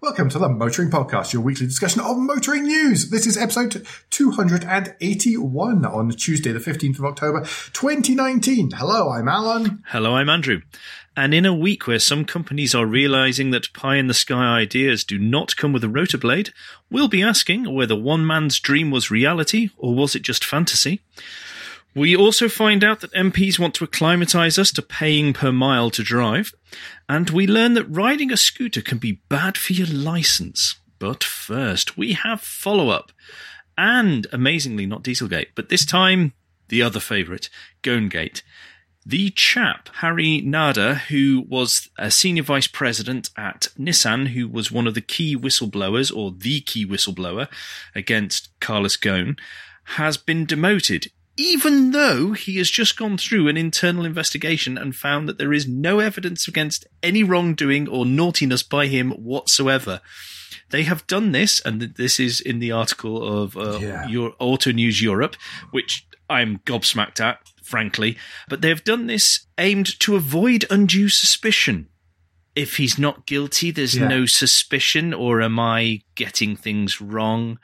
Welcome to the Motoring Podcast, your weekly discussion of motoring news. This is episode 281 on Tuesday, the 15th of October, 2019. Hello, I'm Alan. Hello, I'm Andrew. And in a week where some companies are realizing that pie in the sky ideas do not come with a rotor blade, we'll be asking whether one man's dream was reality or was it just fantasy. We also find out that MPs want to acclimatise us to paying per mile to drive, and we learn that riding a scooter can be bad for your licence. But first, we have follow up, and amazingly, not Dieselgate, but this time, the other favourite, Ghosngate. The chap, Hari Nada, who was a senior vice president at Nissan, who was one of the key whistleblowers, or the key whistleblower, against Carlos Ghosn, has been demoted even though he has just gone through an internal investigation and found that there is no evidence against any wrongdoing or naughtiness by him whatsoever. They have done this, and this is in the article of uh, Yeah. your Auto News Europe, which I'm gobsmacked at, frankly. But they have done this aimed to avoid undue suspicion. If he's not guilty, there's Yeah. no suspicion, or am I getting things wrong?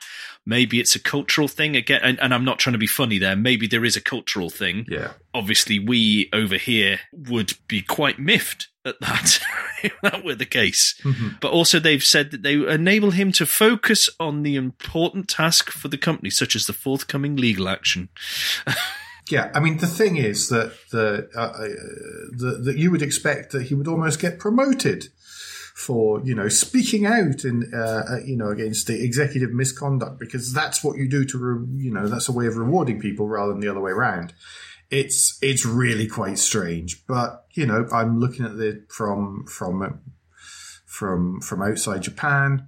Maybe it's a cultural thing again, and, and I'm not trying to be funny there. Maybe there is a cultural thing. Yeah. Obviously, we over here would be quite miffed at that if that were the case. Mhm. But also, they've said that they enable him to focus on the important task for the company, such as the forthcoming legal action. Yeah, I mean the thing is that the, uh, uh, the that you would expect that he would almost get promoted for you know speaking out and uh, uh, you know against the executive misconduct because that's what you do to re- you know that's a way of rewarding people rather than the other way around. It's it's really quite strange, but you know I'm looking at it from from from from outside Japan.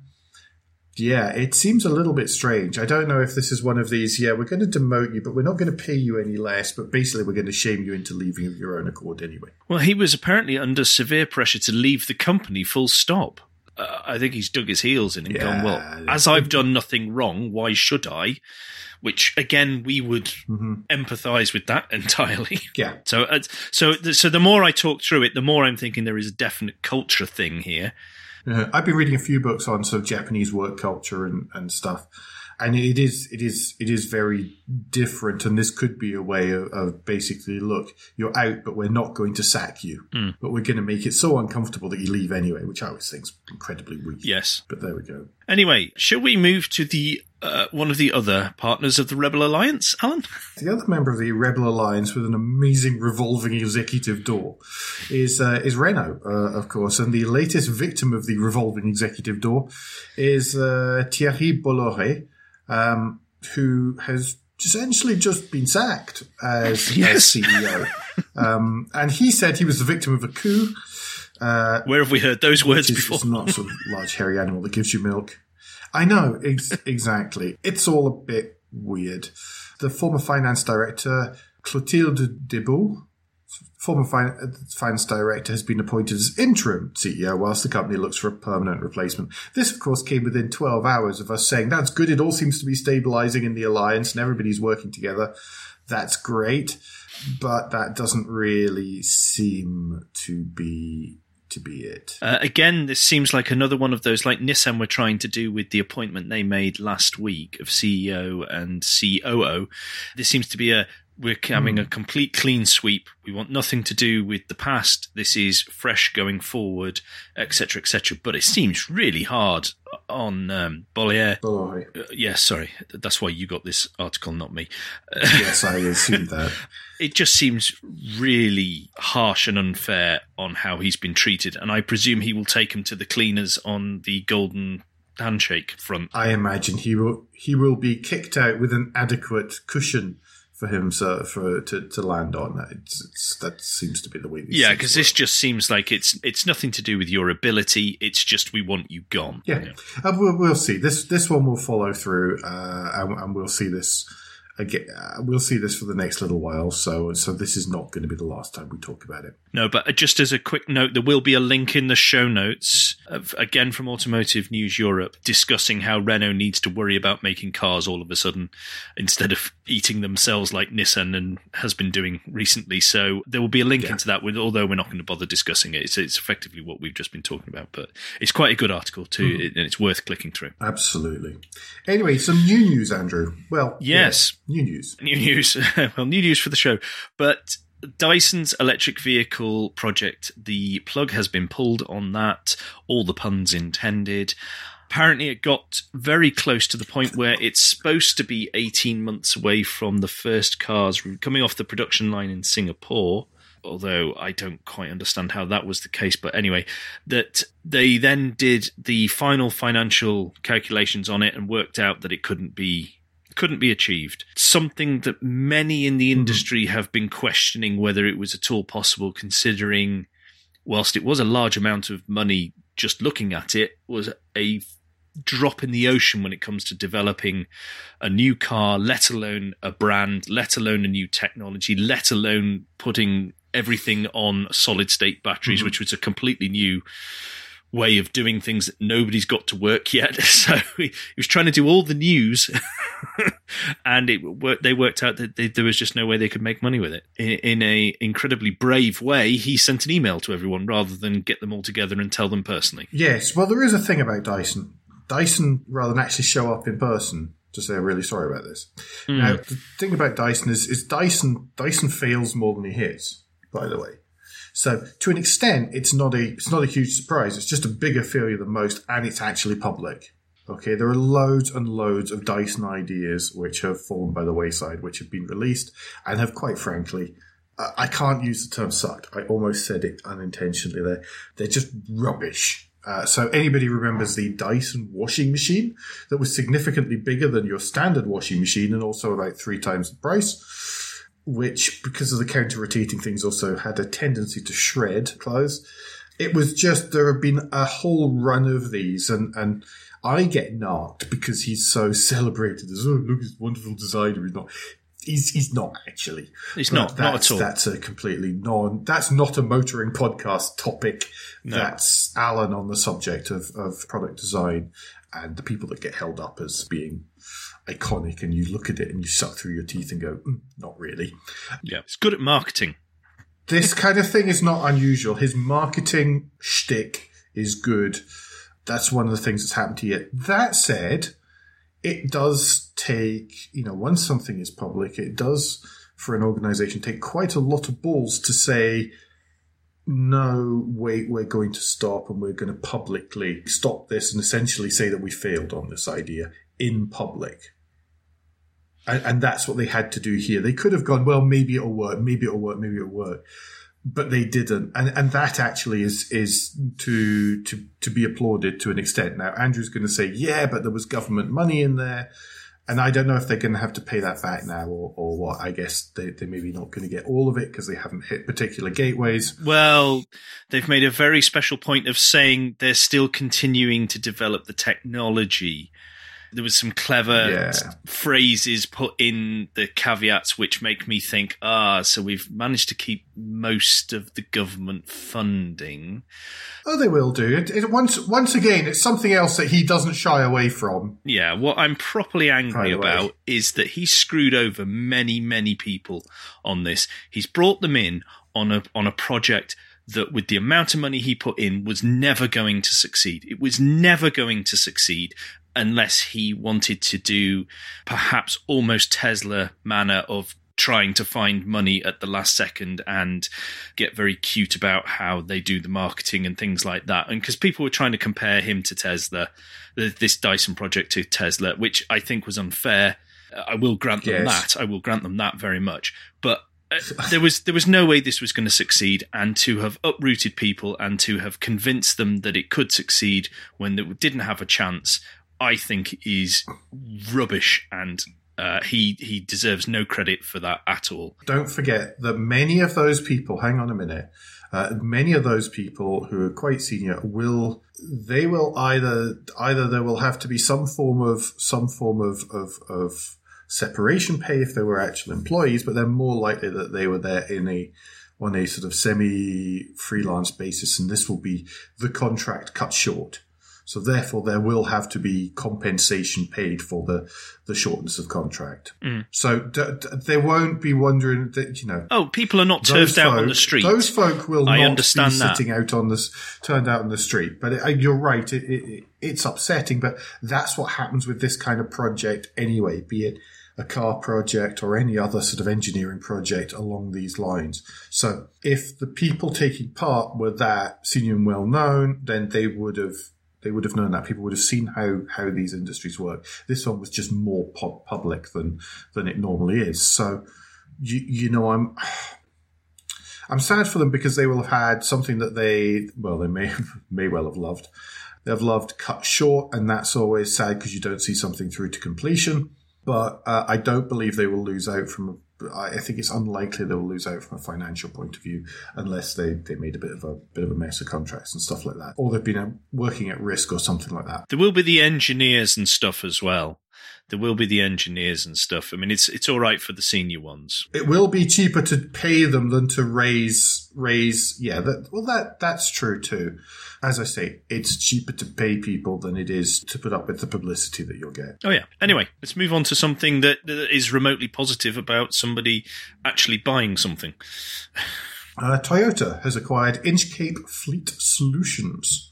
Yeah, it seems a little bit strange. I don't know if this is one of these, yeah, we're going to demote you, but we're not going to pay you any less, but basically we're going to shame you into leaving of your own accord anyway. Well, he was apparently under severe pressure to leave the company full stop. Uh, I think he's dug his heels in and gone, well, as I've done nothing wrong, why should I? Which, again, we would hmm empathise with that entirely. Yeah. So, uh, so, the, so the more I talk through it, the more I'm thinking there is a definite culture thing here. Uh, I've been reading a few books on sort of Japanese work culture and, and stuff. And it is, it is, it is very different. And this could be a way of, of basically, look, you're out, but we're not going to sack you, Mm. but we're going to make it so uncomfortable that you leave anyway, which I always think is incredibly weak. Yes. But there we go. Anyway, shall we move to the uh, one of the other partners of the Rebel Alliance, Alan? The other member of the Rebel Alliance with an amazing revolving executive door is uh, is Renault, uh, of course, and the latest victim of the revolving executive door is uh, Thierry Bolloré, um, who has essentially just been sacked as, Yes. as CEO, um, and he said he was the victim of a coup. Uh, Where have we heard those words it's, before? it's not some large hairy animal that gives you milk. I know, ex- exactly. It's all a bit weird. The former finance director, Clotilde Delbos, former fin- finance director, has been appointed as interim CEO whilst the company looks for a permanent replacement. This, of course, came within 12 hours of us saying, that's good, it all seems to be stabilizing in the alliance and everybody's working together. That's great. But that doesn't really seem to be to be it. Uh, again, this seems like another one of those, like Nissan were trying to do with the appointment they made last week of CEO and COO. This seems to be a we're having a complete clean sweep. We want nothing to do with the past. This is fresh going forward, etc., etc. But it seems really hard on um, Bolloré. Uh, yes, sorry, that's why you got this article, not me. yes, I assumed that. it just seems really harsh and unfair on how he's been treated, and I presume he will take him to the cleaners on the golden handshake front. I imagine he will he will be kicked out with an adequate cushion for him so, for to, to land on. It's, it's, that seems to be the way. Yeah, because this just seems like it's it's nothing to do with your ability. It's just we want you gone. Yeah, Uh, we'll, we'll see. This this one will follow through, uh, and, and we'll see this again, uh, we'll see this for the next little while. So, so this is not going to be the last time we talk about it. No, but just as a quick note, there will be a link in the show notes, of, again from Automotive News Europe, discussing how Renault needs to worry about making cars all of a sudden instead of eating themselves like Nissan and has been doing recently. So there will be a link yeah. into that. With although we're not going to bother discussing it, it's, it's, effectively what we've just been talking about. But it's quite a good article too, mm. and it's worth clicking through. Absolutely. Anyway, some new news, Andrew. Well, yes, new news. New news. well, new news for the show, but Dyson's electric vehicle project, the plug has been pulled on that, all the puns intended. Apparently, it got very close to the point where it's supposed to be 18 months away from the first cars coming off the production line in Singapore. Although I don't quite understand how that was the case, but anyway, that they then did the final financial calculations on it and worked out that it couldn't be couldn't be achieved. Something that many in the mm-hmm. industry mm-hmm. have been questioning whether it was at all possible, considering, whilst it was a large amount of money, just looking at it was a drop in the ocean when it comes to developing a new car, let alone a brand, let alone a new technology, let alone putting everything on solid state batteries, mm-hmm. which was a completely new way of doing things that nobody's got to work yet. So he, was trying to do all the news, and it worked. They worked out that they, there was just no way they could make money with it. In, in, a incredibly brave way, he sent an email to everyone rather than get them all together and tell them personally. Yes, well, there is a thing about Dyson. Dyson, rather than actually show up in person to say, "I'm really sorry about this." Mm. Now, the thing about Dyson is, is Dyson Dyson fails more than he hits. By the way, so to an extent, it's not a it's not a huge surprise. It's just a bigger failure than most, and it's actually public. Okay, there are loads and loads of Dyson ideas which have fallen by the wayside, which have been released and have, quite frankly, I can't use the term sucked. I almost said it unintentionally there. They're just rubbish. Uh, so anybody remembers the Dyson washing machine that was significantly bigger than your standard washing machine and also about three times the price? Which, because of the counter rotating things, also had a tendency to shred clothes. It was just there have been a whole run of these, and and I get knocked because he's so celebrated as oh look, he's a wonderful designer. He's not. He's, he's not actually. He's not. Not at all. That's a completely non. That's not a motoring podcast topic. No. That's Alan on the subject of, of product design and the people that get held up as being iconic and you look at it and you suck through your teeth and go, mm, not really. Yeah, it's good at marketing. This kind of thing is not unusual. His marketing shtick is good. That's one of the things that's happened to you. That said, it does take, you know, once something is public, it does, for an organization, take quite a lot of balls to say, no, wait, we're going to stop and we're going to publicly stop this and essentially say that we failed on this idea in public. And, and, that's what they had to do here. They could have gone, well, maybe it'll work, maybe it'll work, maybe it'll work, but they didn't. And and that actually is is to to to be applauded to an extent. Now Andrew's going to say, yeah, but there was government money in there. And I don't know if they're going to have to pay that back now or, or what. I guess they, they're maybe not going to get all of it because they haven't hit particular gateways. Well, they've made a very special point of saying they're still continuing to develop the technology there was some clever yeah. phrases put in the caveats which make me think, ah, so we've managed to keep most of the government funding. Oh, they will do it. it once, once again, it's something else that he doesn't shy away from. Yeah, what I'm properly angry about is that he screwed over many, many people on this. He's brought them in on a on a project that with the amount of money he put in was never going to succeed. It was never going to succeed unless he wanted to do perhaps almost Tesla manner of trying to find money at the last second and get very cute about how they do the marketing and things like that. And because people were trying to compare him to Tesla, this Dyson project to Tesla, which I think was unfair. I will grant them yes. that. I will grant them that very much. But uh, there was there was no way this was going to succeed, and to have uprooted people and to have convinced them that it could succeed when they didn't have a chance I think is rubbish and uh, he he deserves no credit for that at all. Don't forget that many of those people. Hang on a minute. Uh, many of those people who are quite senior will they will either either there will have to be some form of some form of of, of separation pay if they were actual employees, but they're more likely that they were there in a on a sort of semi freelance basis, and this will be the contract cut short. So therefore, there will have to be compensation paid for the, the shortness of contract. Mm. So d- d- they won't be wondering that you know. Oh, people are not turfed out on the street. Those folk will I not understand be that. sitting out on this, turned out on the street. But it, you're right; it, it, it's upsetting. But that's what happens with this kind of project anyway. Be it a car project or any other sort of engineering project along these lines. So if the people taking part were that senior and well known, then they would have they would have known that people would have seen how how these industries work. This one was just more pub- public than than it normally is. So you you know I'm. I'm sad for them because they will have had something that they, well, they may may well have loved. They've loved cut short, and that's always sad because you don't see something through to completion. But uh, I don't believe they will lose out from. I think it's unlikely they will lose out from a financial point of view unless they, they made a bit of a bit of a mess of contracts and stuff like that, or they've been uh, working at risk or something like that. There will be the engineers and stuff as well. There will be the engineers and stuff. I mean, it's it's all right for the senior ones. It will be cheaper to pay them than to raise raise. Yeah, that well that that's true too. As I say, it's cheaper to pay people than it is to put up with the publicity that you'll get. Oh yeah. Anyway, let's move on to something that, that is remotely positive about somebody actually buying something. Uh, Toyota has acquired Inchcape Fleet Solutions.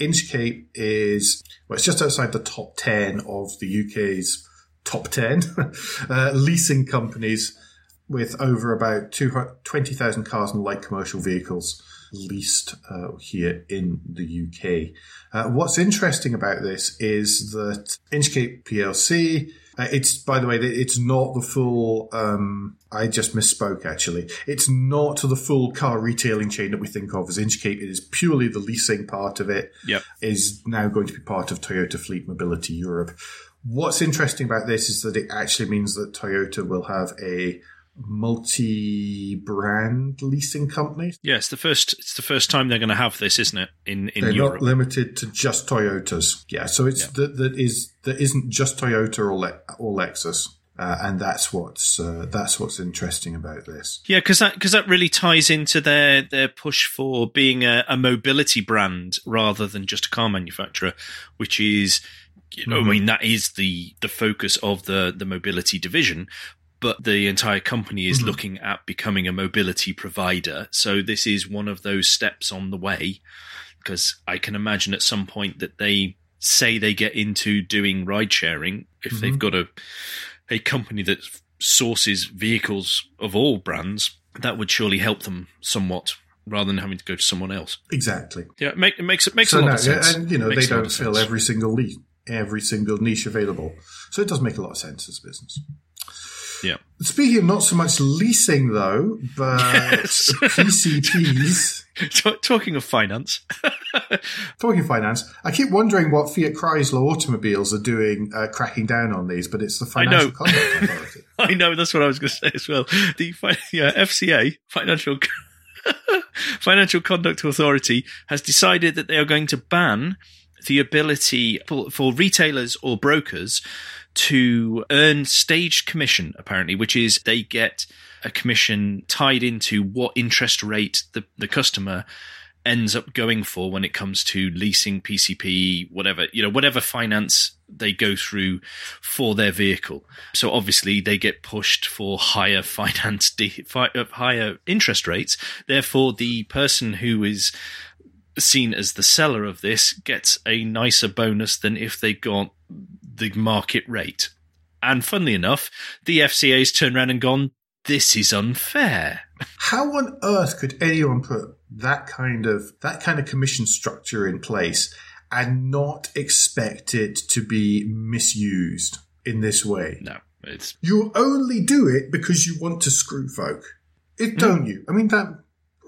Inchcape is, well, it's just outside the top 10 of the UK's top 10 uh, leasing companies with over about 200 20,000 cars and light commercial vehicles leased uh, here in the UK. Uh, what's interesting about this is that Inchcape PLC, uh, it's, by the way, it's not the full, um, I just misspoke actually. It's not the full car retailing chain that we think of as Inchcape. It is purely the leasing part of it Yep. is now going to be part of Toyota Fleet Mobility Europe. What's interesting about this is that it actually means that Toyota will have a multi-brand leasing company. Yeah, it's the first. It's the first time they're going to have this, isn't it? In in They're Europe. not limited to just Toyotas. Yeah, so it's Yeah. that that is that isn't just Toyota or Le- or Lexus, uh, and that's what's uh, that's what's interesting about this. Yeah, because that because that really ties into their their push for being a, a mobility brand rather than just a car manufacturer, which is, you know, I mean, that is the the focus of the the mobility division. But the entire company is Mhm. looking at becoming a mobility provider. So this is one of those steps on the way. Because I can imagine at some point that they say they get into doing ride sharing if they've Mhm. got a a company that sources vehicles of all brands, that would surely help them somewhat rather than having to go to someone else. Exactly. Yeah, it, make, it makes it makes so a lot no, of sense. and you know they don't fill every single niche, every single niche available. So it does make a lot of sense as a business. Yeah. Speaking of not so much leasing though, but Yes. PCPs. T- talking of finance, Talking finance, I keep wondering what Fiat Chrysler automobiles are doing, uh, cracking down on these. But it's the. Financial Conduct Authority. I know that's what I was going to say as well. The fi- yeah, FCA, Financial Financial Conduct Authority, has decided that they are going to ban the ability for, for retailers or brokers to earn staged commission, apparently, which is they get a commission tied into what interest rate the, the customer ends up going for when it comes to leasing PCP, whatever, you know, whatever finance they go through for their vehicle. So obviously they get pushed for higher finance, de- fi- uh, higher interest rates. Therefore, the person who is seen as the seller of this gets a nicer bonus than if they got the market rate. And funnily enough, the FCA's turned around and gone, this is unfair. How on earth could anyone put that kind of that kind of commission structure in place and not expect it to be misused in this way? No, it's You only do it because you want to screw folk. Hmm. It don't you? I mean that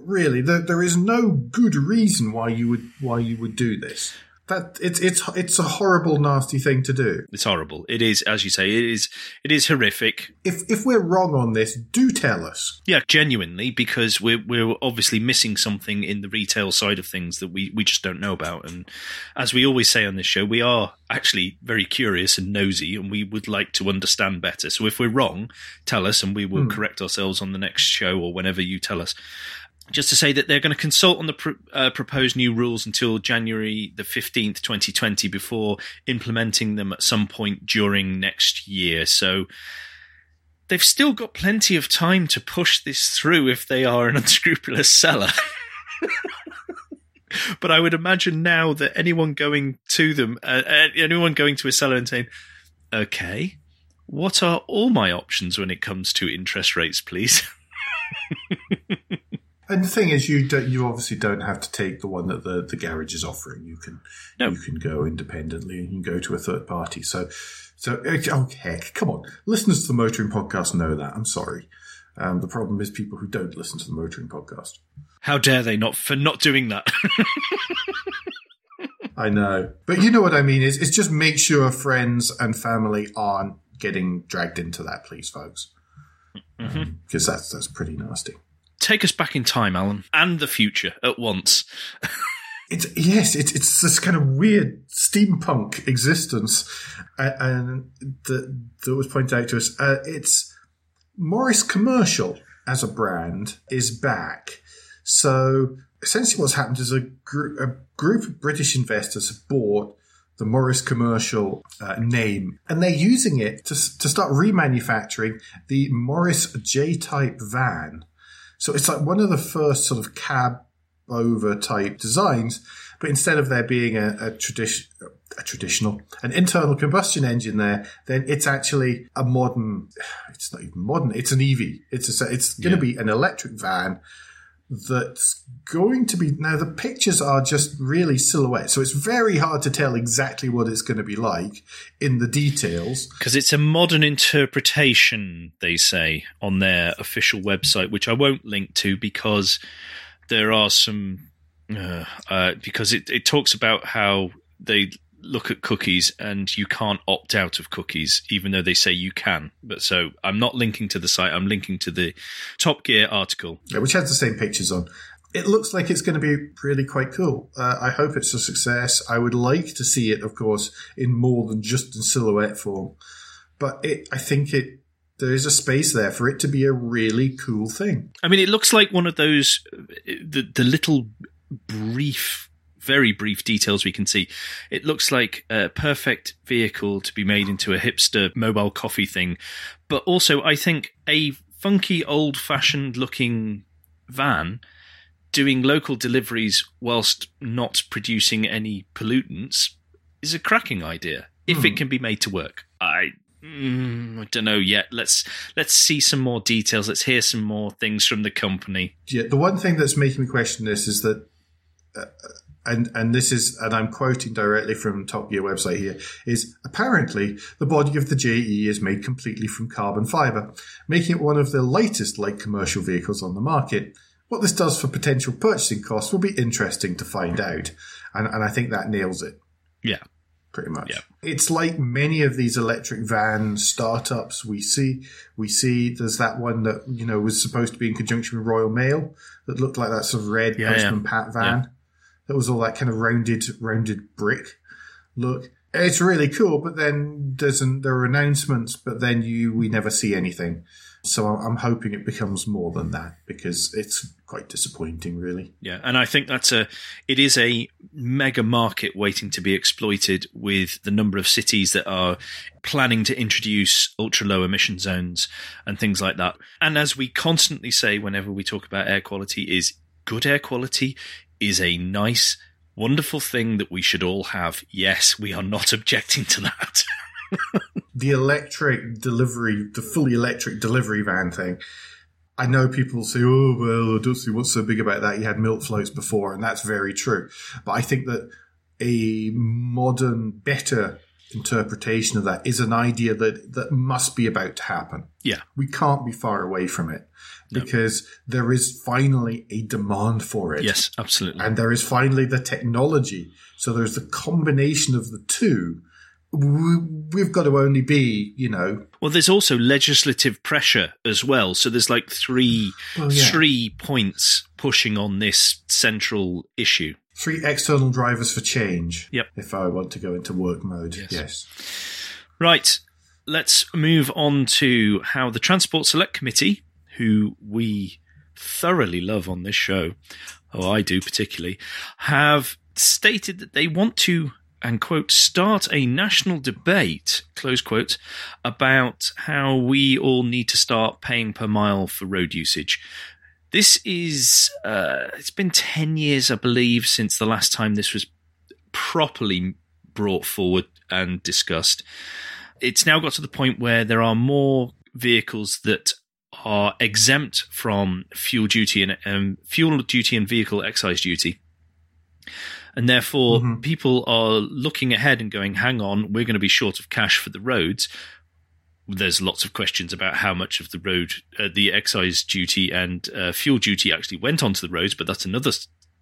really there, there is no good reason why you would why you would do this. that it's it's it's a horrible, nasty thing to do. It's horrible. It is, as you say, it is it is horrific. If if we're wrong on this, do tell us. Yeah, genuinely, because we're we're obviously missing something in the retail side of things that we we just don't know about. And as we always say on this show, we are actually very curious and nosy, and we would like to understand better. So if we're wrong, tell us, and we will hmm. correct ourselves on the next show or whenever you tell us just to say that they're going to consult on the pr- uh, proposed new rules until January the 15th, 2020, before implementing them at some point during next year. So they've still got plenty of time to push this through if they are an unscrupulous seller. but I would imagine now that anyone going to them, uh, uh, anyone going to a seller and saying, okay, what are all my options when it comes to interest rates, please? And the thing is, you don't, you obviously don't have to take the one that the, the garage is offering. You can No. you can go independently and you can go to a third party. So so oh heck, come on, listeners to the motoring podcast know that. I'm sorry. Um, the problem is people who don't listen to the motoring podcast. How dare they not for not doing that? I know, but you know what I mean. Is it's just make sure friends and family aren't getting dragged into that, please, folks, because that's that's pretty nasty. Take us back in time, Alan, and the future at once. It's yes, it's it's this kind of weird steampunk existence, uh, and that that was pointed out to us. Uh, it's Morris Commercial as a brand is back. So essentially, what's happened is a, gr- a group of British investors have bought the Morris Commercial uh, name, and they're using it to to start remanufacturing the Morris J-type van. So it's like one of the first sort of cab over type designs, but instead of there being a, a tradition, a traditional, an internal combustion engine there, then it's actually a modern. It's not even modern. It's an EV. It's a, it's going to be an electric van that's going to be now. The pictures are just really silhouette, so it's very hard to tell exactly what it's going to be like in the details. Because it's a modern interpretation, they say, on their official website, which I won't link to because there are some. Uh, uh, because it, it talks about how they look at cookies and you can't opt out of cookies, even though they say you can. But so I'm not linking to the site, I'm linking to the Top Gear article. Yeah, which has the same pictures on. It looks like it's going to be really quite cool. Uh, I hope it's a success. I would like to see it, of course, in more than just in silhouette form. But it, I think it there is a space there for it to be a really cool thing. I mean, it looks like one of those the the little brief, very brief details we can see. It looks like a perfect vehicle to be made into a hipster mobile coffee thing, but also I think a funky, old-fashioned looking van doing local deliveries whilst not producing any pollutants is a cracking idea if it can be made to work. I Mm, I don't know yet. Let's let's see some more details. Let's hear some more things from the company. Yeah, the one thing that's making me question this is that, uh, and and this is, and I'm quoting directly from Top Gear website here, is apparently the body of the JE is made completely from carbon fiber, making it one of the lightest light commercial vehicles on the market. What this does for potential purchasing costs will be interesting to find out, and and I think that nails it Yeah, pretty much. Yeah. It's like many of these electric van startups we see. We see there's that one that you know was supposed to be in conjunction with Royal Mail that looked like that sort of red Yeah, Postman Pat van. That was all that kind of rounded, rounded brick look. It's really cool, but then an, there are announcements, but then you we never see anything. So I'm hoping it becomes more than that because it's quite disappointing, really. yeah, and I think that's a it is a mega market waiting to be exploited with the number of cities that are planning to introduce ultra low emission zones and things like that. And as we constantly say whenever we talk about air quality is good air quality is a nice wonderful thing that we should all have. Yes, we are not objecting to that. the electric delivery, the fully electric delivery van thing. I know people say, "Oh well, I don't see what's so big about that." You had milk floats before, and that's very true. But I think that a modern, better interpretation of that is an idea that, that must be about to happen. Yeah. We can't be far away from it because there is finally a demand for it. Yes, absolutely. And there is finally the technology. So there's the combination of the two. We've got to only be, you know. Well, there's also legislative pressure as well. So there's like three, Well, yeah. three points pushing on this central issue. Three external drivers for change. Yep. If I want to go into work mode. Yes. yes. Right. Let's move on to how the Transport Select Committee, who we thoroughly love on this show, oh, I do particularly, have stated that they want to, and quote, start a national debate, close quote, about how we all need to start paying per mile for road usage. This is, uh, it's been 10 years, I believe, since the last time this was properly brought forward and discussed. It's now got to the point where there are more vehicles that are exempt from fuel duty and um, fuel duty and vehicle excise duty. And therefore, Mhm. people are looking ahead and going, hang on, we're going to be short of cash for the roads. There's lots of questions about how much of the road, uh, the excise duty and uh, fuel duty actually went onto the roads, but that's another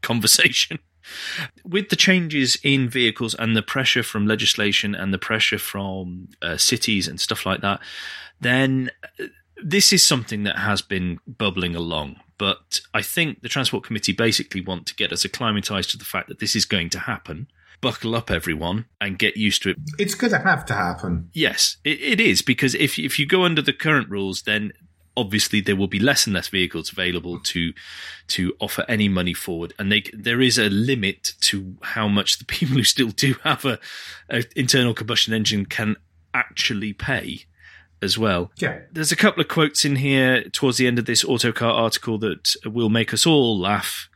conversation. With the changes in vehicles and the pressure from legislation and the pressure from uh, cities and stuff like that, then uh, this is something that has been bubbling along. But I think the Transport Committee basically want to get us acclimatized to the fact that this is going to happen. Buckle up, everyone, and get used to it. It's going to have to happen. Yes, it, it is because if if you go under the current rules, then obviously there will be less and less vehicles available to to offer any money forward, and they, there is a limit to how much the people who still do have a, a internal combustion engine can actually pay as well. Yeah. There's a couple of quotes in here towards the end of this autocar article that will make us all laugh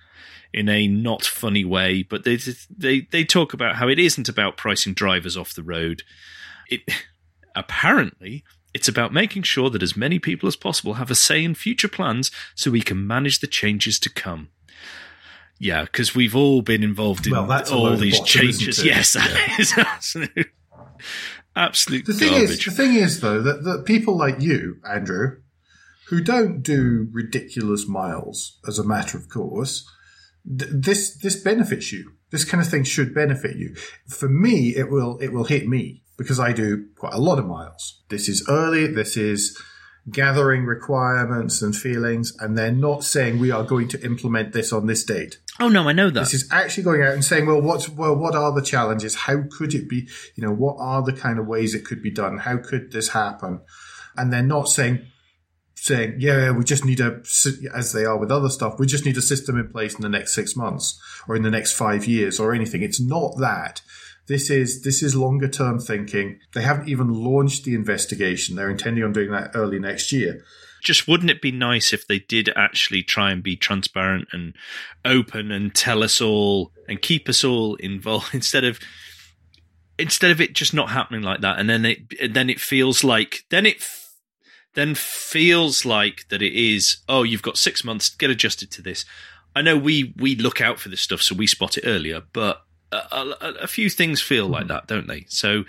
in a not funny way, but they they they talk about how it isn't about pricing drivers off the road. It apparently it's about making sure that as many people as possible have a say in future plans so we can manage the changes to come. Yeah, because we've all been involved in Well, that's all these bottom, changes. Yes, that is absolute, absolute The thing garbage. is, the thing is though that, that people like you, Andrew, who don't do ridiculous miles as a matter of course, th- this this benefits you. This kind of thing should benefit you. For me, it will it will hit me because I do quite a lot of miles. This is early. This is gathering requirements and feelings, and they're not saying we are going to implement this on this date. Oh no, I know that. This is actually going out and saying, well, what's well, what are the challenges? How could it be? You know, what are the kind of ways it could be done? How could this happen? And they're not saying, saying, yeah, we just need a, as they are with other stuff, we just need a system in place in the next six months or in the next five years or anything. It's not that. This is this is longer term thinking. They haven't even launched the investigation. They're intending on doing that early next year. Just wouldn't it be nice if they did actually try and be transparent and open and tell us all and keep us all involved instead of instead of it just not happening like that? And then it then it feels like then it then feels like that it is oh you've got 6 months get adjusted to this. I know we we look out for this stuff so we spot it earlier but a, a, a few things feel like hmm. that don't they? So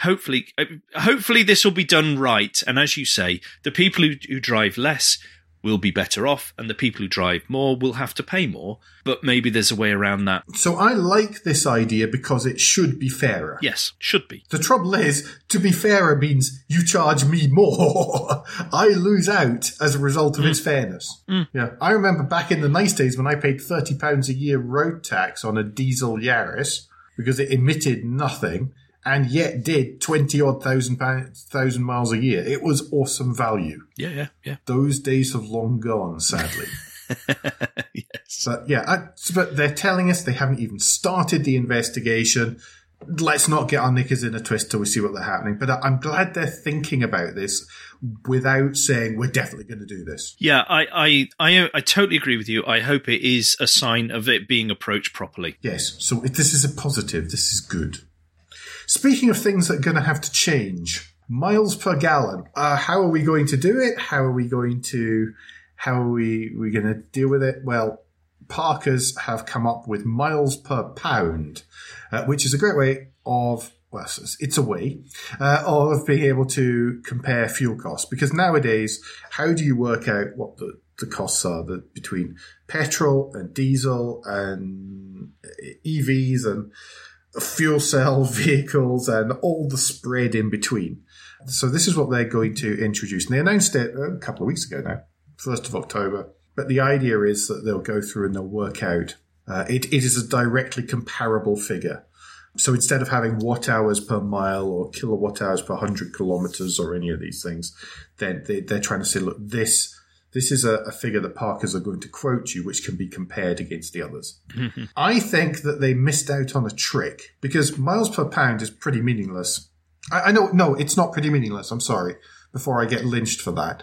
hopefully uh, hopefully this will be done right. And as you say the people who, who drive less will be better off and the people who drive more will have to pay more. But maybe there's a way around that. So I like this idea because it should be fairer. yes should be. The trouble is, to be fairer means you charge me more. I lose out as a result of its fairness. Yeah, I remember back in the nice days when I paid thirty pounds a year road tax on a diesel Yaris because it emitted nothing and yet did twenty odd thousand pounds, thousand miles a year. It was awesome value. yeah yeah yeah Those days have long gone, sadly. yes But yeah, I, but they're telling us they haven't even started the investigation. Let's not get our knickers in a twist till we see what they're happening. But I- I'm glad they're thinking about this without saying we're definitely going to do this. yeah I, I i i totally agree with you i hope it is a sign of it being approached properly Yes, so if this is a positive. This is good. Speaking of things that are going to have to change, miles per gallon. Uh, how are we going to do it? How are we going to? How are we we going to deal with it? Well, Parkers have come up with miles per pound, uh, which is a great way of well, it's, a way uh, of being able to compare fuel costs. Because nowadays, how do you work out what the, the costs are the, between petrol and diesel and EVs and fuel cell vehicles and all the spread in between? So this is what they're going to introduce. And they announced it a couple of weeks ago now, 1st of October. But the idea is that they'll go through and they'll work out. Uh, it, it is a directly comparable figure. So instead of having watt hours per mile or kilowatt hours per 100 kilometers or any of these things, then they, they're trying to say, look, this this is a, a, figure that Parkers are going to quote you, which can be compared against the others. I think that they missed out on a trick because miles per pound is pretty meaningless. I, I know, no, it's not pretty meaningless. I'm sorry. Before I get lynched for that,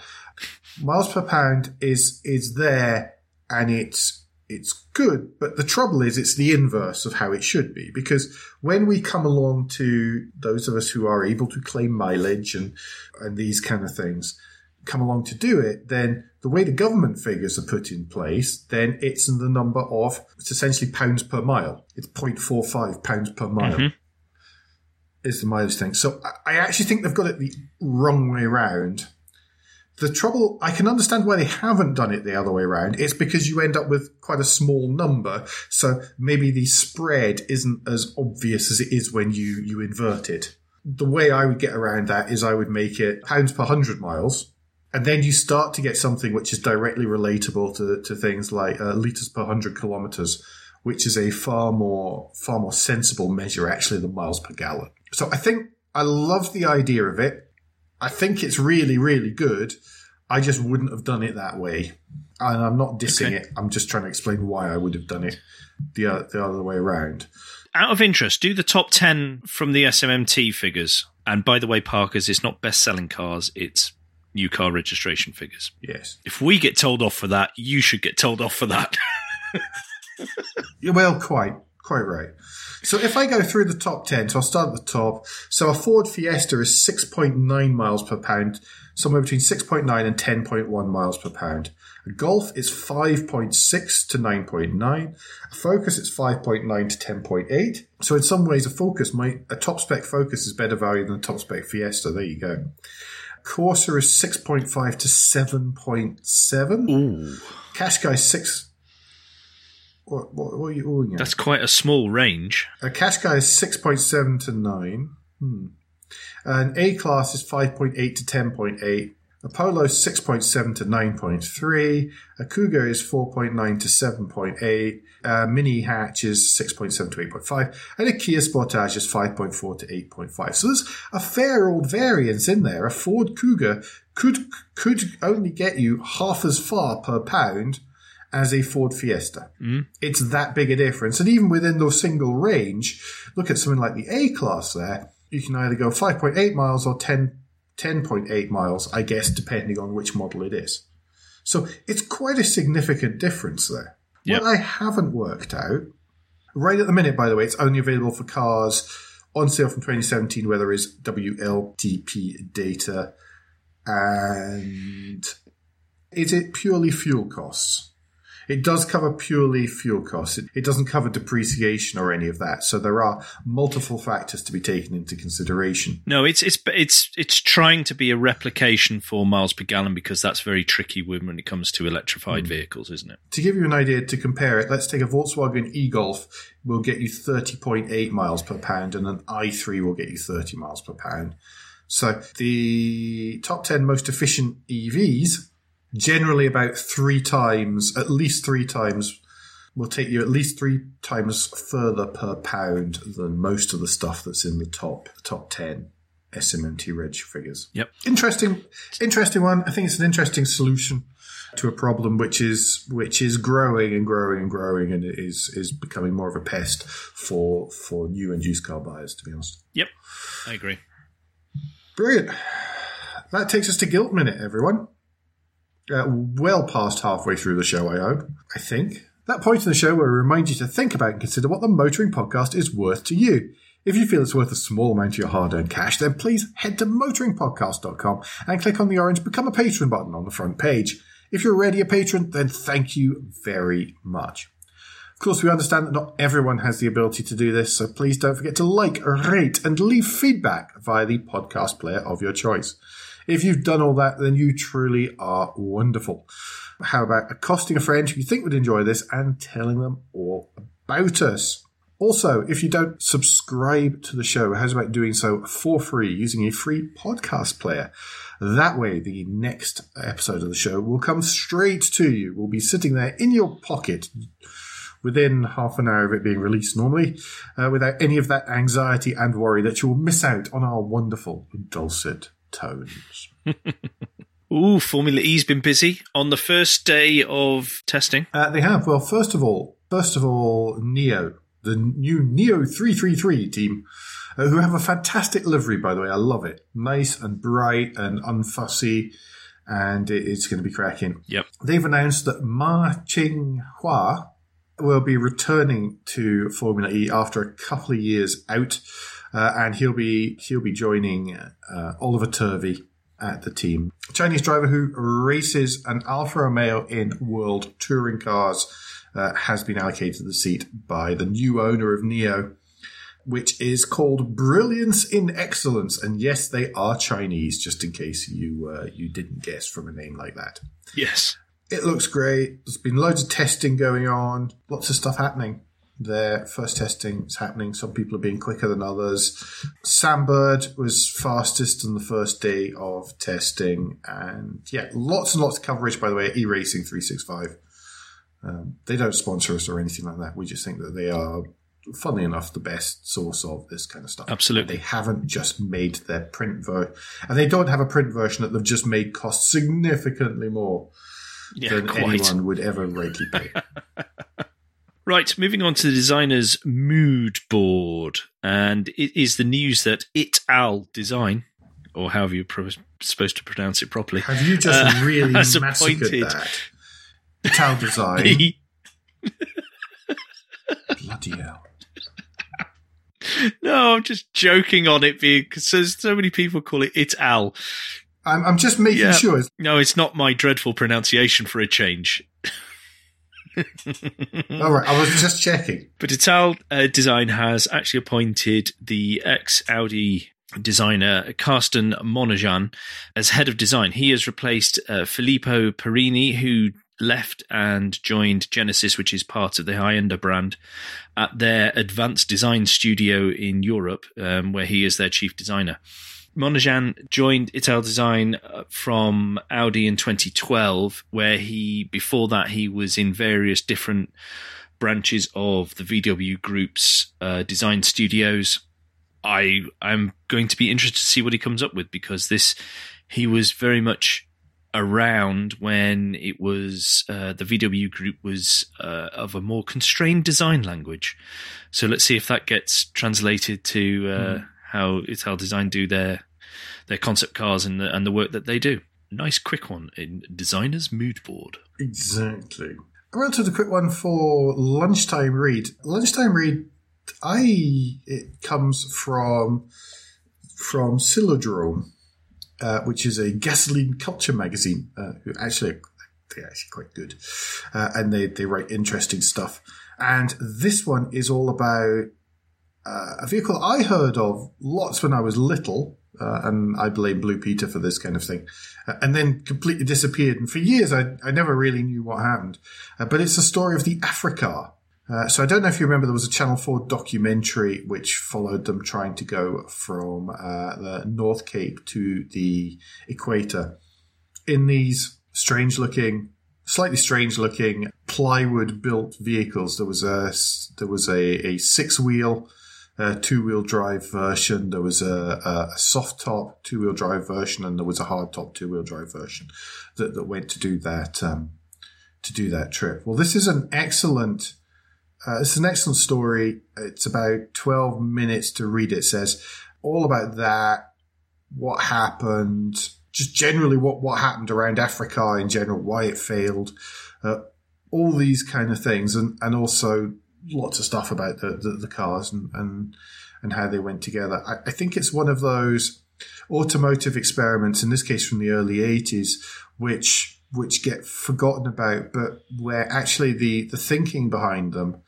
miles per pound is is there and it's it's good, but the trouble is it's the inverse of how it should be because when we come along to those of us who are able to claim mileage and and these kind of things come along to do it, then the way the government figures are put in place, then it's in the number of it's essentially pounds per mile. It's 0.45 pounds per mile. Mm-hmm. Is the mileage thing. So I actually think they've got it the wrong way around the trouble, I can understand why they haven't done it the other way around. It's because you end up with quite a small number. So maybe the spread isn't as obvious as it is when you, you invert it. The way I would get around that is I would make it pounds per hundred miles. And then you start to get something which is directly relatable to, to things like uh, liters per hundred kilometers, which is a far more, far more sensible measure actually than miles per gallon. So I think I love the idea of it. I think it's really, really good. I just wouldn't have done it that way. And I'm not dissing okay. it. I'm just trying to explain why I would have done it the, uh, the other way around. Out of interest, do the top 10 from the SMMT figures. And by the way, Parker's, it's not best selling cars, it's new car registration figures. Yes. If we get told off for that, you should get told off for that. well, quite, quite right. So if I go through the top 10, so I'll start at the top. So a Ford Fiesta is 6.9 miles per pound, somewhere between 6.9 and 10.1 miles per pound. A Golf is 5.6 to 9.9. A Focus is 5.9 to 10.8. So in some ways, a Focus might, a top spec Focus is better value than a top spec Fiesta. There you go. Corsa is 6.5 to 7.7. Ooh. Qashqai 6 what, what, what are you all That's quite a small range. A Qashqai is 6.7 to 9. Hmm. An A class is 5.8 to 10.8. A Polo 6.7 to 9.3. A Kuga is 4.9 to 7.8. A Mini Hatch is 6.7 to 8.5. And a Kia Sportage is 5.4 to 8.5. So there's a fair old variance in there. A Ford Kuga could, could only get you half as far per pound as a Ford Fiesta. Mm. It's that big a difference. And even within the single range, look at something like the A class there. You can either go 5.8 miles or 10, 10.8 miles, I guess, depending on which model it is. So it's quite a significant difference there. Yep. What I haven't worked out, right at the minute, by the way, it's only available for cars on sale from 2017 where there is WLTP data. And is it purely fuel costs? It does cover purely fuel costs. It, it, doesn't cover depreciation or any of that. So there are multiple factors to be taken into consideration. No, it's it's it's it's trying to be a replication for miles per gallon because that's very tricky when it comes to electrified mm. vehicles, isn't it? To give you an idea to compare it, let's take a Volkswagen e-Golf will get you 30.8 miles per pound and an i3 will get you 30 miles per pound. So the top 10 most efficient EVs generally about three times, at least three times, will take you at least three times further per pound than most of the stuff that's in the top the top ten SMMT reg figures. Yep. Interesting, interesting one. I think it's an interesting solution to a problem which is which is growing and growing and growing and it is is becoming more of a pest for for new and used car buyers. To be honest. Yep, I agree. Brilliant. That takes us to guilt minute, everyone uh, well past halfway through the show, I hope. I think. That point in the show where we remind you to think about and consider what the motoring podcast is worth to you. If you feel it's worth a small amount of your hard earned cash, then please head to motoringpodcast.com and click on the orange Become a Patron button on the front page. If you're already a patron, then thank you very much. Of course, we understand that not everyone has the ability to do this, so please don't forget to like, rate, and leave feedback via the podcast player of your choice. If you've done all that, then you truly are wonderful. How about accosting a friend who you think would enjoy this and telling them all about us? Also, if you don't subscribe to the show, how's about doing so for free using a free podcast player? That way, the next episode of the show will come straight to you. We'll be sitting there in your pocket within half an hour of it being released normally, uh, without any of that anxiety and worry that you will miss out on our wonderful dulcet tones. Ooh, Formula E's been busy on the first day of testing. Uh, they have. Well, first of all, first of all, NIO, the new NIO 333 team, uh, who have a fantastic livery, by the way. I love it. Nice and bright and unfussy, and it, it's going to be cracking. Yep. They've announced that Ma Ching Hua will be returning to Formula E after a couple of years out, uh, and he'll be he'll be joining uh, Oliver Turvey at the team. Chinese driver who races an Alfa Romeo in World Touring Cars uh, has been allocated the seat by the new owner of NIO, which is called Brilliance in Excellence. And yes, they are Chinese, just in case you uh, you didn't guess from a name like that. Yes. It looks great. There's been loads of testing going on, lots of stuff happening. Their first testing is happening. Some people are being quicker than others. Sam Bird was fastest on the first day of testing. And yeah, lots and lots of coverage, by the way, eRacing 365. Um, they don't sponsor us or anything like that. We just think that they are, funnily enough, the best source of this kind of stuff. Absolutely. They haven't just made their print version, and they don't have a print version that they've just made cost significantly more Yeah, than quite. anyone would ever rightly pay. Right, moving on to the designer's mood board. And it is the news that It Al Design, or however you're pro- supposed to pronounce it properly, Have you just Uh, really massacred appointed- that? Ital design. Bloody hell. no, I'm just joking on it because there's so many people call it It Al. I'm, I'm just making Yeah. sure. No, it's not my dreadful pronunciation for a change. All right, I was just checking. But Ital uh, Design has actually appointed the ex Audi designer Carsten Monajan as head of design. He has replaced uh, Filippo Perini, who left and joined Genesis, which is part of the Hyundai brand, at their advanced design studio in Europe, um, where he is their chief designer. Monajan joined Ital Design uh, from Audi in 2012, where he, before that, he was in various different branches of the VW Group's uh, design studios. I am going to be interested to see what he comes up with because this he was very much around when it was uh, the VW Group was uh, of a more constrained design language. So let's see if that gets translated to uh, how Ital Design do their their concept cars and the, and the work that they do. Nice quick one in designer's mood board. Exactly. I to the quick one for lunchtime read. Lunchtime read, I it comes from from Silodrome, uh, which is a gasoline culture magazine. Uh, who actually they're actually quite good, uh, and they they write interesting stuff. And this one is all about uh, a vehicle I heard of lots when I was little, uh, and I blame Blue Peter for this kind of thing, uh, and then completely disappeared. And for years, I, I never really knew what happened. Uh, but it's the story of the Africar. Uh, so I don't know if you remember, there was a Channel 4 documentary which followed them trying to go from uh, the North Cape to the equator in these strange looking slightly strange looking plywood built vehicles. There was a there was a, a six wheel uh, two wheel drive version. There was a, a soft top two wheel drive version, and there was a hard top two wheel drive version that, that went to do that um, to do that trip. Well, this is an excellent. Uh, it's an excellent story. It's about 12 minutes to read. It says all about that, what happened, just generally what, what happened around Africar in general, why it failed, uh, all these kind of things, and, and also lots of stuff about the, the, the cars and, and, and how they went together. I, I think it's one of those automotive experiments, in this case from the early 80s, which which get forgotten about, but where actually the the thinking behind them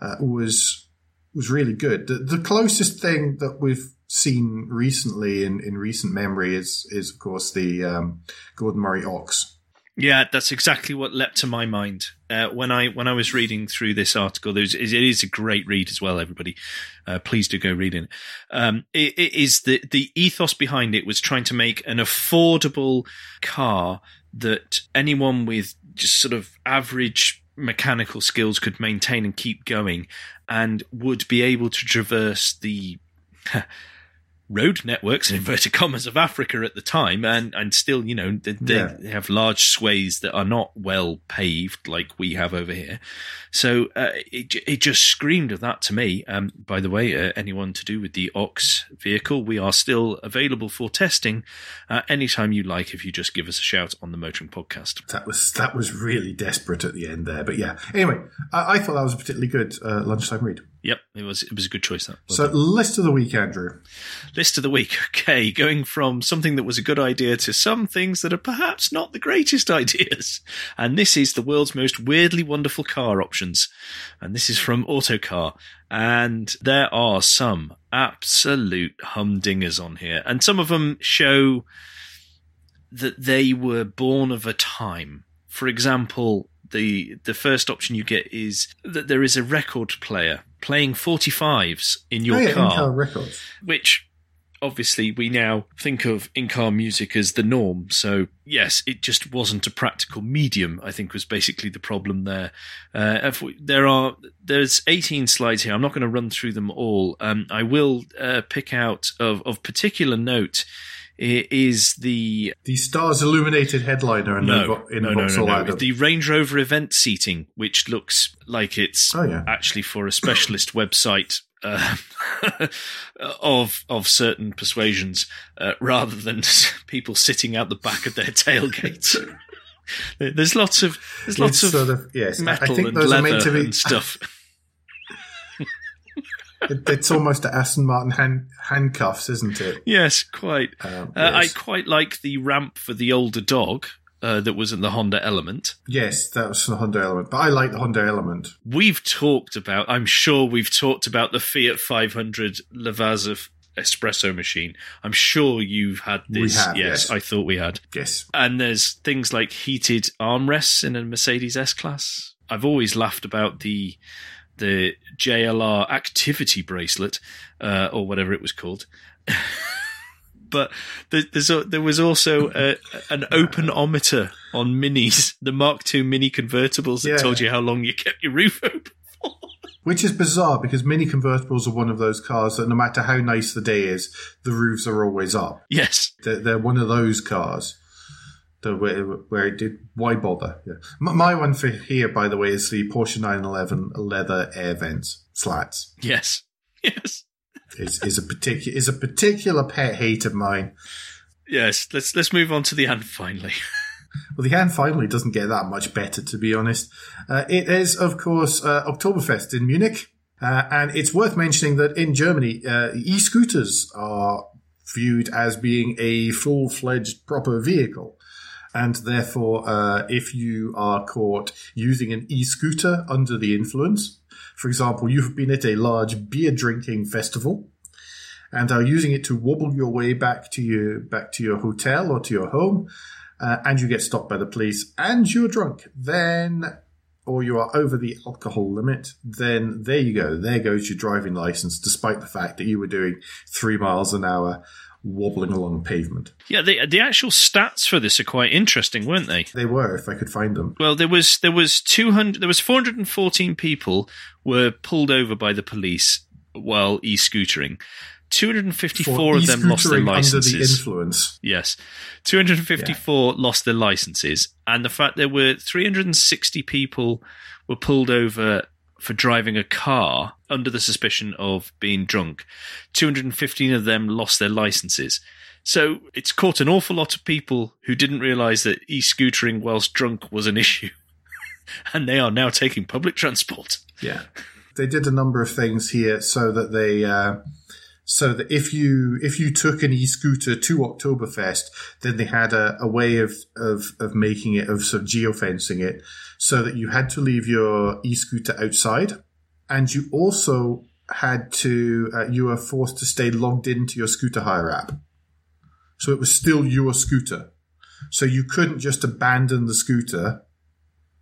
uh, was was really good. The, the closest thing that we've seen recently in, in recent memory is is of course the um, Gordon Murray Ox. Yeah, that's exactly what leapt to my mind uh, when I when I was reading through this article. There's, it is a great read as well. Everybody, uh, please do go read it. Um, it. It is the the ethos behind it was trying to make an affordable car that anyone with just sort of average mechanical skills could maintain and keep going, and would be able to traverse the road networks in inverted commas of Africa at the time, and and still, you know, they, yeah. have large sways that are not well paved like we have over here. So uh, it it just screamed of that to me. Um, by the way, uh, anyone to do with the Ox vehicle, we are still available for testing uh, anytime you like. If you just give us a shout on the Motoring Podcast. That was that was really desperate at the end there, but yeah. Anyway, I, I thought that was a particularly good uh, lunchtime read. Yep, it was it was a good choice. That so list of the week, Andrew. List of the week. Okay, going from something that was a good idea to some things that are perhaps not the greatest ideas. And this is the world's most weirdly wonderful car options. And this is from Autocar. And there are some absolute humdingers on here, and some of them show that they were born of a time. For example, the the first option you get is that there is a record player playing 45s in your oh, yeah, car, records. which obviously we now think of in-car music as the norm. So yes, it just wasn't a practical medium. I think was basically the problem there. Uh, we, there are there's 18 slides here. I'm not going to run through them all. Um, I will uh, pick out of of particular note is the the stars illuminated headliner in no, the in no, no, no, no, the Range Rover event seating, which looks like it's oh, yeah. actually for a specialist website uh, of of certain persuasions, uh, rather than people sitting out the back of their tailgate. there's lots of there's lots of, sort of yes, metal and leather and stuff it's almost Aston Martin hand, handcuffs, isn't it? Yes, quite. Um, uh, I quite like the ramp for the older dog. Uh, that was in the Honda Element. Yes, that was the Honda Element, but I like the Honda Element. We've talked about, I'm sure we've talked about the Fiat 500 Lavazza espresso machine. I'm sure you've had this. Have, yes, yes, I thought we had. Yes. And there's things like heated armrests in a Mercedes S Class. I've always laughed about the the JLR activity bracelet, uh, or whatever it was called. but there's a, there was also a, an openometer on minis, the Mark II mini convertibles that yeah. told you how long you kept your roof open for. Which is bizarre because mini convertibles are one of those cars that no matter how nice the day is, the roofs are always up. Yes. They're, they're one of those cars. The where, where it did why bother? Yeah. My one for here, by the way, is the Porsche 911 leather air vents slats. Yes, yes. is is a particular is a particular pet hate of mine. Yes, let's let's move on to the end finally. well, the end finally doesn't get that much better, to be honest. Uh, it is, of course, uh, Oktoberfest in Munich, uh, and it's worth mentioning that in Germany, uh, e-scooters are viewed as being a full-fledged proper vehicle. And therefore, uh, if you are caught using an e-scooter under the influence, for example, you've been at a large beer drinking festival and are using it to wobble your way back to your back to your hotel or to your home, uh, and you get stopped by the police and you're drunk, then or you are over the alcohol limit, then there you go. There goes your driving license, despite the fact that you were doing three miles an hour wobbling along pavement. Yeah, the the actual stats for this are quite interesting, weren't they? They were, if I could find them. Well, there was there was two hundred there was four hundred and fourteen people were pulled over by the police while e-scootering. 254 of them lost their licenses. Under the influence. Yes. 254 yeah. lost their licenses. And the fact there were 360 people were pulled over for driving a car under the suspicion of being drunk. 215 of them lost their licenses. So it's caught an awful lot of people who didn't realize that e scootering whilst drunk was an issue. and they are now taking public transport. Yeah. They did a number of things here so that they. Uh, so that if you if you took an e-scooter to Oktoberfest, then they had a, a way of, of of making it of sort of geofencing it so that you had to leave your e-scooter outside, and you also had to uh, you were forced to stay logged into your scooter hire app, so it was still your scooter, so you couldn't just abandon the scooter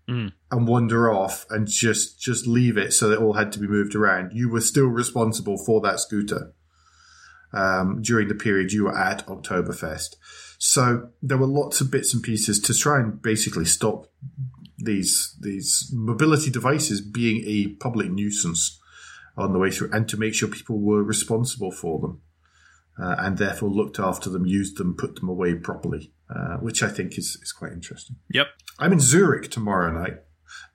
Mm. and wander off and just just leave it so that it all had to be moved around. You were still responsible for that scooter um, during the period you were at Oktoberfest. So there were lots of bits and pieces to try and basically stop these these mobility devices being a public nuisance on the way through, and to make sure people were responsible for them. Uh, and therefore looked after them, used them, put them away properly, uh, which I think is, is quite interesting. Yep. I'm in Zurich tomorrow night.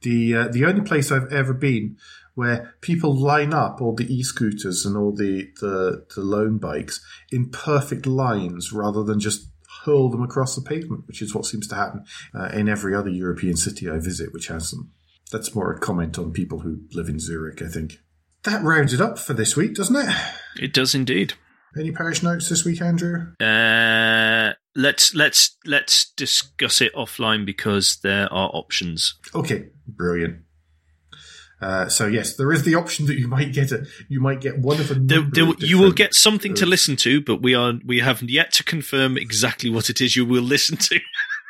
The uh, the only place I've ever been where people line up all the e-scooters and all the, the the loan bikes in perfect lines rather than just hurl them across the pavement, which is what seems to happen uh, in every other European city I visit, which has them. That's more a comment on people who live in Zurich, I think. That rounds it up for this week, doesn't it? It does indeed. Any parish notes this week, Andrew? Uh, let's let's let's discuss it offline because there are options. Okay, brilliant. Uh, so yes, there is the option that you might get a you might get one of a There, number there, of you will get something to listen to, but we are we have yet to confirm exactly what it is you will listen to.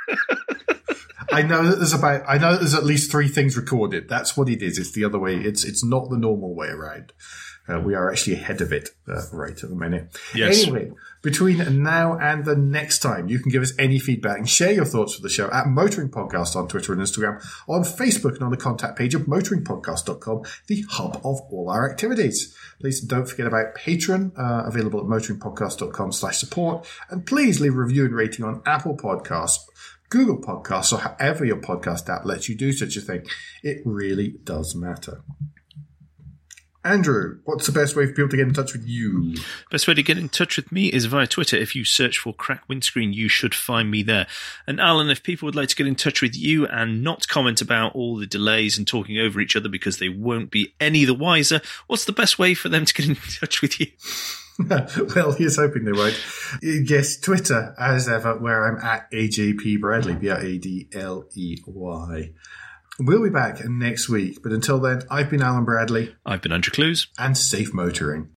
I know that there's about I know that there's at least three things recorded. That's what it is. It's the other way. It's it's not the normal way around. Uh, we are actually ahead of it uh, right at the minute. Yes. Anyway, between now and the next time, you can give us any feedback and share your thoughts for the show at Motoring Podcast on Twitter and Instagram, on Facebook, and on the contact page of motoringpodcast.com, the hub of all our activities. Please don't forget about Patreon, uh, available at motoringpodcast.com slash support. And please leave a review and rating on Apple Podcasts, Google Podcasts, or however your podcast app lets you do such a thing. It really does matter. Andrew, what's the best way for people to get in touch with you? Best way to get in touch with me is via Twitter. If you search for Crack Windscreen, you should find me there. And Alan, if people would like to get in touch with you and not comment about all the delays and talking over each other because they won't be any the wiser, what's the best way for them to get in touch with you? well, here's hoping they won't. Yes, Twitter, as ever, where I'm at AJP Bradley, B R A D L E Y. We'll be back next week, but until then, I've been Alan Bradley, I've been Andrew Clues. and safe motoring.